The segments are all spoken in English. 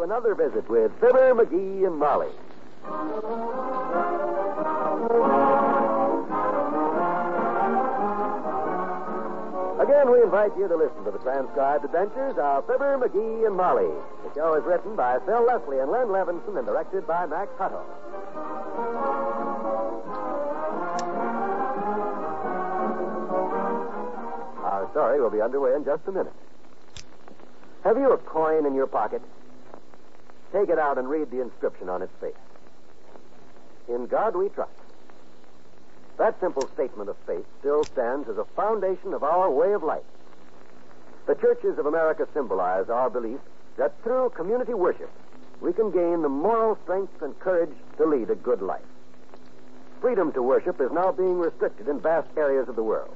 Another visit with Fibber, McGee, and Molly. Again, we invite you to listen to the transcribed adventures of Fibber, McGee, and Molly. The show is written by Phil Leslie and Len Levinson and directed by Max Hutto. Our story will be underway in just a minute. Have you a coin in your pocket? Take it out and read the inscription on its face. In God we trust. That simple statement of faith still stands as a foundation of our way of life. The churches of America symbolize our belief that through community worship, we can gain the moral strength and courage to lead a good life. Freedom to worship is now being restricted in vast areas of the world.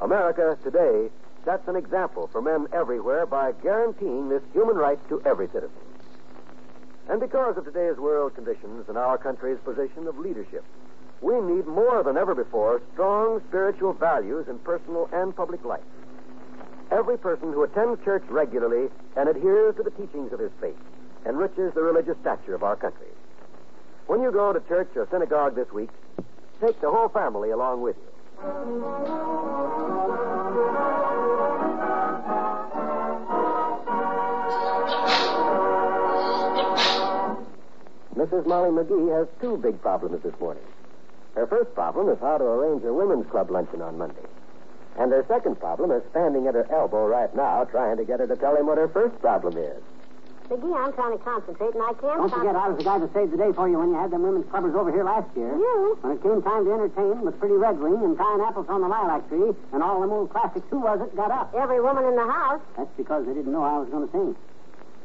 America today sets an example for men everywhere by guaranteeing this human right to every citizen. And because of today's world conditions and our country's position of leadership, we need more than ever before strong spiritual values in personal and public life. Every person who attends church regularly and adheres to the teachings of his faith enriches the religious stature of our country. When you go to church or synagogue this week, take the whole family along with you. Mrs. Molly McGee has two big problems this morning. Her first problem is how to arrange her women's club luncheon on Monday. And her second problem is standing at her elbow right now trying to get her to tell him what her first problem is. McGee, I'm trying to concentrate, and I can't. Don't forget, I was the guy that saved the day for you when you had them women's clubbers over here last year. You? When it came time to entertain with Pretty Red Wing and tying apples on the lilac tree and all them old classics, who was it got up? Every woman in the house. That's because they didn't know I was going to sing.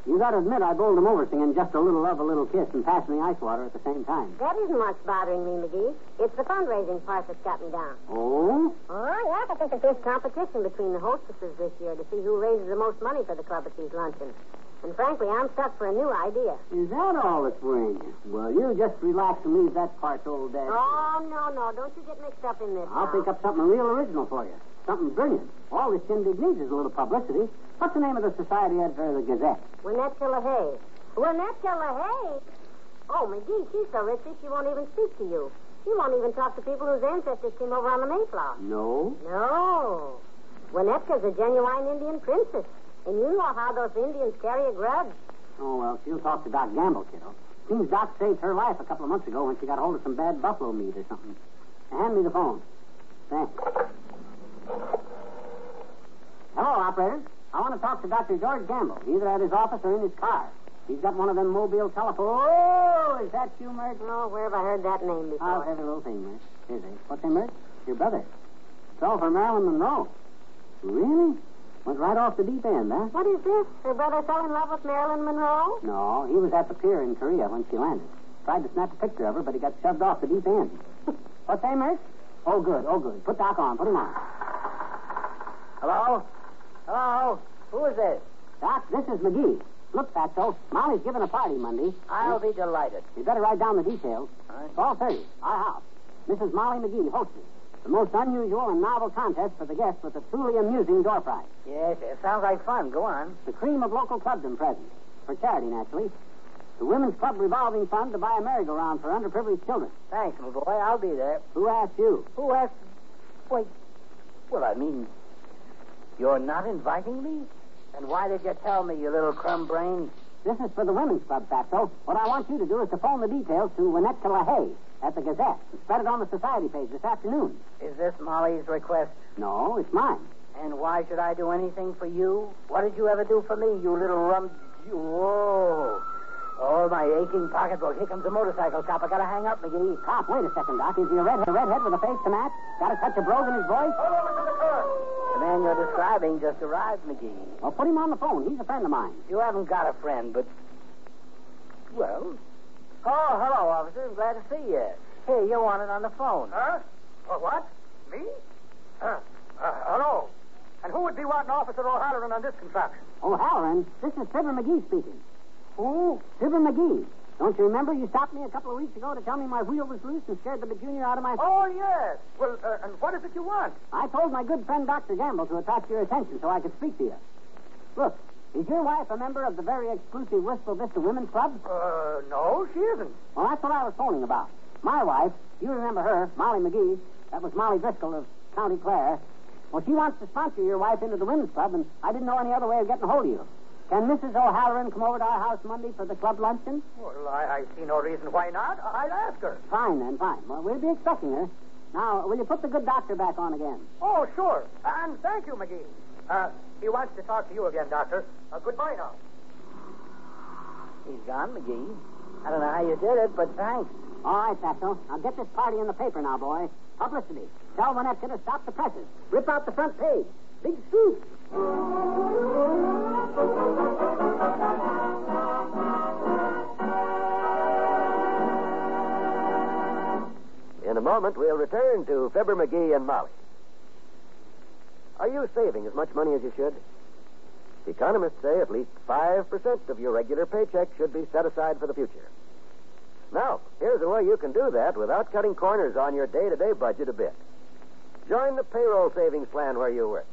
You got to admit, I bowled them over singing just a little love, a little kiss, and passing the ice water at the same time. That isn't much bothering me, McGee. It's the fundraising part that's got me down. Oh? Oh, yeah, I think there's competition between the hostesses this year to see who raises the most money for the club at these luncheons. And frankly, I'm stuck for a new idea. Is that all that's worrying you? Well, you just relax and leave that part to old Dad. Oh, no, no. Don't you get mixed up in this. I'll now. think up something real original for you. Something brilliant. All this shindig needs is a little publicity. What's the name of the society editor of the Gazette? Winnette Hay. Winnette Hay? Oh, McGee, she's so rich she won't even speak to you. She won't even talk to people whose ancestors came over on the Mayflower. No. No. Winnette's a genuine Indian princess. And you know how those Indians carry a grudge. Oh, well, she'll talk to Doc Gamble, kiddo. Seems Doc saved her life a couple of months ago when she got hold of some bad buffalo meat or something. Hand me the phone. Thanks. Hello, operator. I want to talk to Dr. George Gamble, either at his office or in his car. He's got one of them mobile telephones. Oh, is that you, Myrt? Oh, where have I heard that name before? Have a little thing, Myrt. Is it. What's that, Myrt? Your brother. It's all for Marilyn Monroe. Really? Went right off the deep end, huh? What is this? Her brother fell in love with Marilyn Monroe? No, he was at the pier in Korea when she landed. Tried to snap a picture of her, but he got shoved off the deep end. What's that, Myrt? Oh, good. Oh, good. Put Doc on. Put him on. Hello? Hello? Who is this? Doc, this is McGee. Look, Fatso, Molly's giving a party Monday. I'll be delighted. You better write down the details. All right. All 30. Our house. Mrs. Molly McGee hosting. The most unusual and novel contest for the guests with a truly amusing door prize. Yes, it sounds like fun. Go on. The cream of local clubdom presents. For charity, naturally. The Women's Club Revolving Fund to buy a merry-go-round for underprivileged children. Thanks, my boy. I'll be there. Who asked you? Who asked? Wait. Well, I mean... You're not inviting me? And why did you tell me, you little crumb brain? This is for the women's club, Fatso. What I want you to do is to phone the details to Winnetka LaHaye at the Gazette and spread it on the society page this afternoon. Is this Molly's request? No, it's mine. And why should I do anything for you? What did you ever do for me, you little rum... You... Whoa. Oh, my aching pocketbook. Here comes a motorcycle cop. I gotta hang up, McGee. Cop, wait a second, Doc. Is he a redhead, a redhead with a face to match? Got a touch of brogue in his voice? The man you're describing just arrived, McGee. Well, put him on the phone. He's a friend of mine. You haven't got a friend, but... Well... Oh, hello, officer. I'm glad to see you. Here, you want it on the phone. Huh? What? what? Me? Uh, uh, hello. And who would be wanting Officer O'Halloran on this contraption? O'Halloran, this is Fibber McGee speaking. Who? Fibber McGee. Don't you remember you stopped me a couple of weeks ago to tell me my wheel was loose and scared the junior out of my... Oh, yes. Well, uh, and what is it you want? I told my good friend Dr. Gamble to attract your attention so I could speak to you. Look, is your wife a member of the very exclusive Wistful Vista Women's Club? Uh, no, she isn't. Well, that's what I was phoning about. My wife, you remember her, Molly McGee. That was Molly Driscoll of County Clare. Well, she wants to sponsor your wife into the women's club, and I didn't know any other way of getting hold of you. Can Mrs. O'Halloran come over to our house Monday for the club luncheon? Well, I, I see no reason why not. I'd ask her. Fine, then, fine. Well, we'll be expecting her. Now, will you put the good doctor back on again? Oh, sure. And thank you, McGee. Uh, he wants to talk to you again, Doctor. Uh, goodbye now. He's gone, McGee. I don't know how you did it, but thanks. All right, Fatso. Now get this party in the paper now, boy. Publicity. Tell Winnetka to stop the presses. Rip out the front page. Big scoop. Moment, we'll return to Fibber McGee and Molly. Are you saving as much money as you should? Economists say at least 5% of your regular paycheck should be set aside for the future. Now, here's a way you can do that without cutting corners on your day to day budget a bit. Join the payroll savings plan where you work.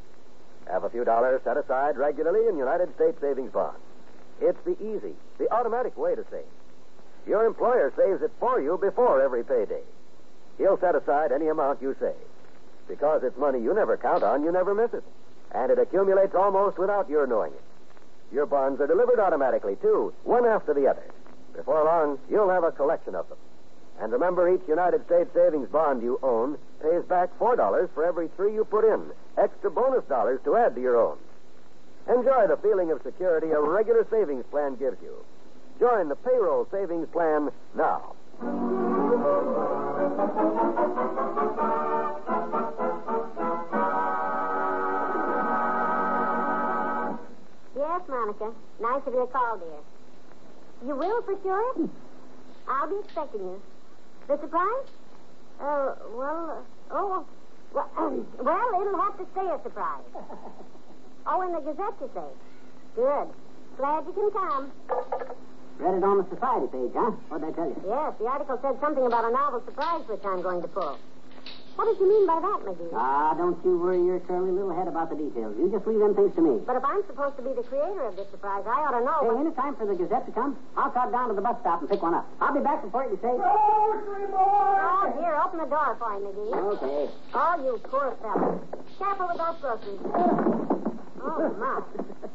Have a few dollars set aside regularly in United States savings bonds. It's the easy, the automatic way to save. Your employer saves it for you before every payday. He'll set aside any amount you save. Because it's money you never count on, you never miss it. And it accumulates almost without your knowing it. Your bonds are delivered automatically, too, one after the other. Before long, you'll have a collection of them. And remember, each United States savings bond you own pays back $4 for every three you put in, extra bonus dollars to add to your own. Enjoy the feeling of security a regular savings plan gives you. Join the payroll savings plan now. Yes, Monica. Nice of you to call, dear. You will for sure? I'll be expecting you. The surprise? Uh, well, uh, oh, well, well, it'll have to stay a surprise. Oh, in the Gazette, you say? Good. Glad you can come. Read it on the society page, huh? What'd they tell you? Yes, the article said something about a novel surprise which I'm going to pull. What did you mean by that, McGee? Ah, don't you worry your curly little head about the details. You just leave them things to me. But if I'm supposed to be the creator of this surprise, I ought to know. Hey, what- any time for the Gazette to come, I'll trot down to the bus stop and pick one up. I'll be back before you say. Oh, here, open the door for him, McGee. Okay. Oh, you poor fellow. Careful with those groceries. Oh, my.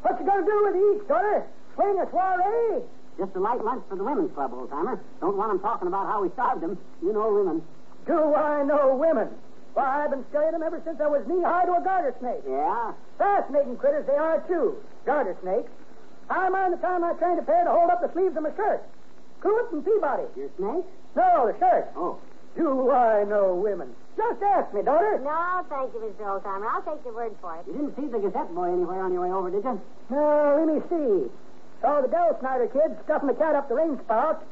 What you gonna do with each, daughter? Swing a soiree? Just a light lunch for the women's club, old timer. Don't want 'em talking about how we starved them. You know women. Do I know women? Why, I've been studying them ever since I was knee-high to a garter snake. Yeah? Fascinating critters they are, too. Garter snakes. I mind the time I trained a pair to hold up the sleeves of my shirt. Pruitt and Peabody. Your snake? No, the shirt. Oh. Do I know women? Just ask me, daughter. No, thank you, Mr. Oldtimer. I'll take your word for it. You didn't see the Gazette boy anywhere on your way over, did you? Now, let me see. Saw the Del Snyder kid stuffing the cat up the range spout.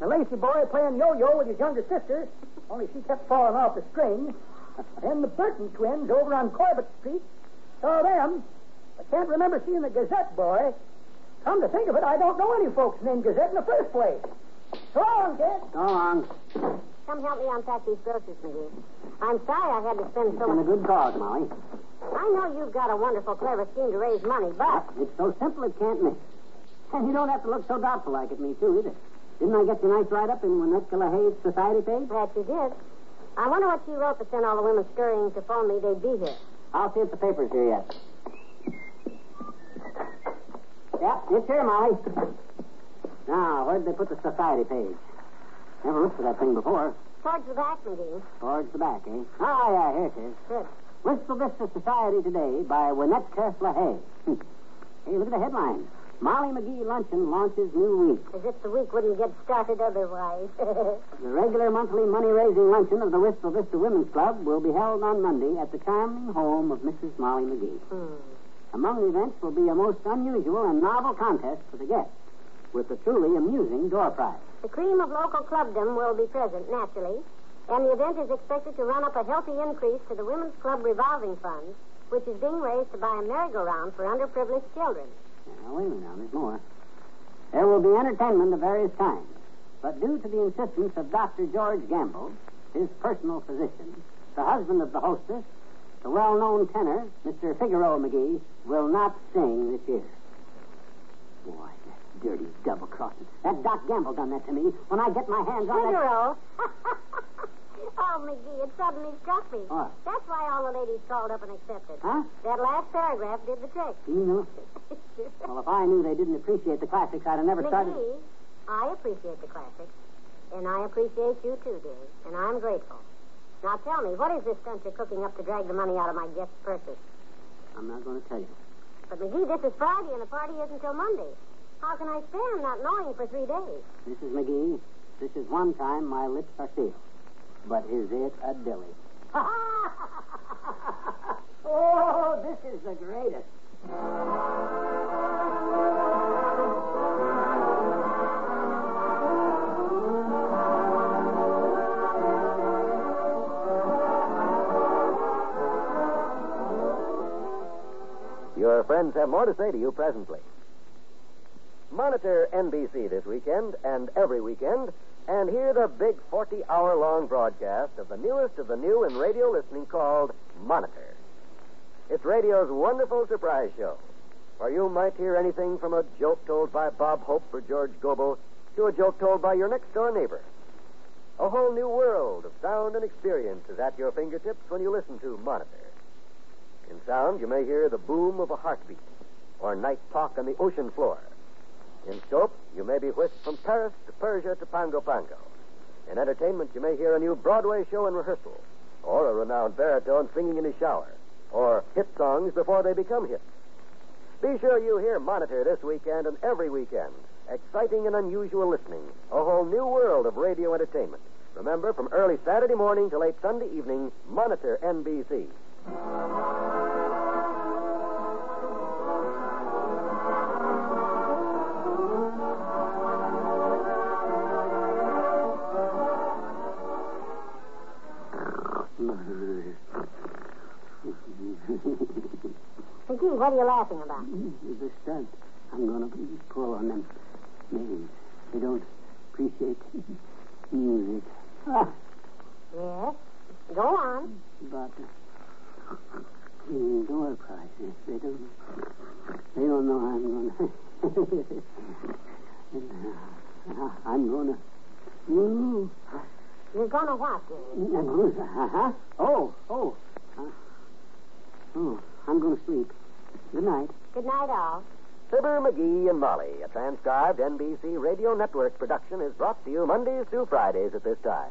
The Lacey boy playing yo-yo with his younger sister, only she kept falling off the string. Then the Burton twins over on Corbett Street. Saw them. But can't remember seeing the Gazette boy. Come to think of it, I don't know any folks named Gazette in the first place. So long, kid. Go on. Come help me unpack these groceries, McGee. I'm sorry I had to spend so In a much. good cause, Molly. I know you've got a wonderful, clever scheme to raise money, but It's so simple it can't miss. And you don't have to look so doubtful like at me, too, either. Didn't I get your nice write-up in Winnetka LaHaye's society page? that you did. I wonder what she wrote to send all the women scurrying to phone me they'd be here. I'll see if the paper's here yet. Yep, it's here, Molly. Now, where'd they put the society page? Never looked for that thing before. Towards the back, McGee. Towards the back, eh? Ah, yeah, here it is. Good. Wistful Vista Society Today by Winnetka LaHaye. hey, look at the headline. Molly McGee Luncheon launches new week. As if the week wouldn't get started otherwise. The regular monthly money-raising luncheon of the Wistful Vista Women's Club will be held on Monday at the charming home of Mrs. Molly McGee. hmm. Among the events will be a most unusual and novel contest for the guests, with a truly amusing door prize. The cream of local clubdom will be present, naturally, and the event is expected to run up a healthy increase to the Women's Club revolving fund, which is being raised to buy a merry-go-round for underprivileged children. Now, wait a minute now, there's more. There will be entertainment of various kinds, but due to the insistence of Dr. George Gamble, his personal physician, the husband of the hostess, the well-known tenor, Mr. Figaro McGee, will not sing this year. Boy, that dirty double-crossing. That Doc Gamble done that to me. When I get my hands on that... Oh, McGee, it suddenly struck me. What? That's why all the ladies called up and accepted. Huh? That last paragraph did the trick. You know? Well, if I knew they didn't appreciate the classics, I'd have never started... McGee, I appreciate the classics, and I appreciate you too, dear, and I'm grateful. Now tell me, what is this stunt you're cooking up to drag the money out of my guests' purses? I'm not going to tell you. But McGee, this is Friday, and the party isn't till Monday. How can I stand not knowing for three days? Mrs. McGee, this is one time my lips are sealed. But is it a dilly? oh, this is the greatest. Your friends have more to say to you presently. Monitor NBC this weekend and every weekend and hear the big 40 hour long broadcast of the newest of the new in radio listening called Monitor. It's radio's wonderful surprise show where you might hear anything from a joke told by Bob Hope or George Gobel to a joke told by your next door neighbor. A whole new world of sound and experience is at your fingertips when you listen to Monitor. In sound, you may hear the boom of a heartbeat or night talk on the ocean floor. In scope, you may be whisked from Paris to Persia to Pango Pango. In entertainment, you may hear a new Broadway show in rehearsal, or a renowned baritone singing in his shower, or hit songs before they become hits. Be sure you hear Monitor this weekend and every weekend. Exciting and unusual listening. A whole new world of radio entertainment. Remember, from early Saturday morning to late Sunday evening, Monitor NBC. What are you laughing about? The stunt. I'm going to pull on them names. They don't appreciate music. Ah, Yes. Go on. but uh, door prizes, they don't, they don't know I'm going to. uh, I'm going to. You're gonna what, dearie? Uh-huh. Oh, oh. Uh, oh, I'm going to sleep. Good night. Good night, all. Fibber, McGee, and Molly, a transcribed NBC Radio Network production, is brought to you Mondays through Fridays at this time.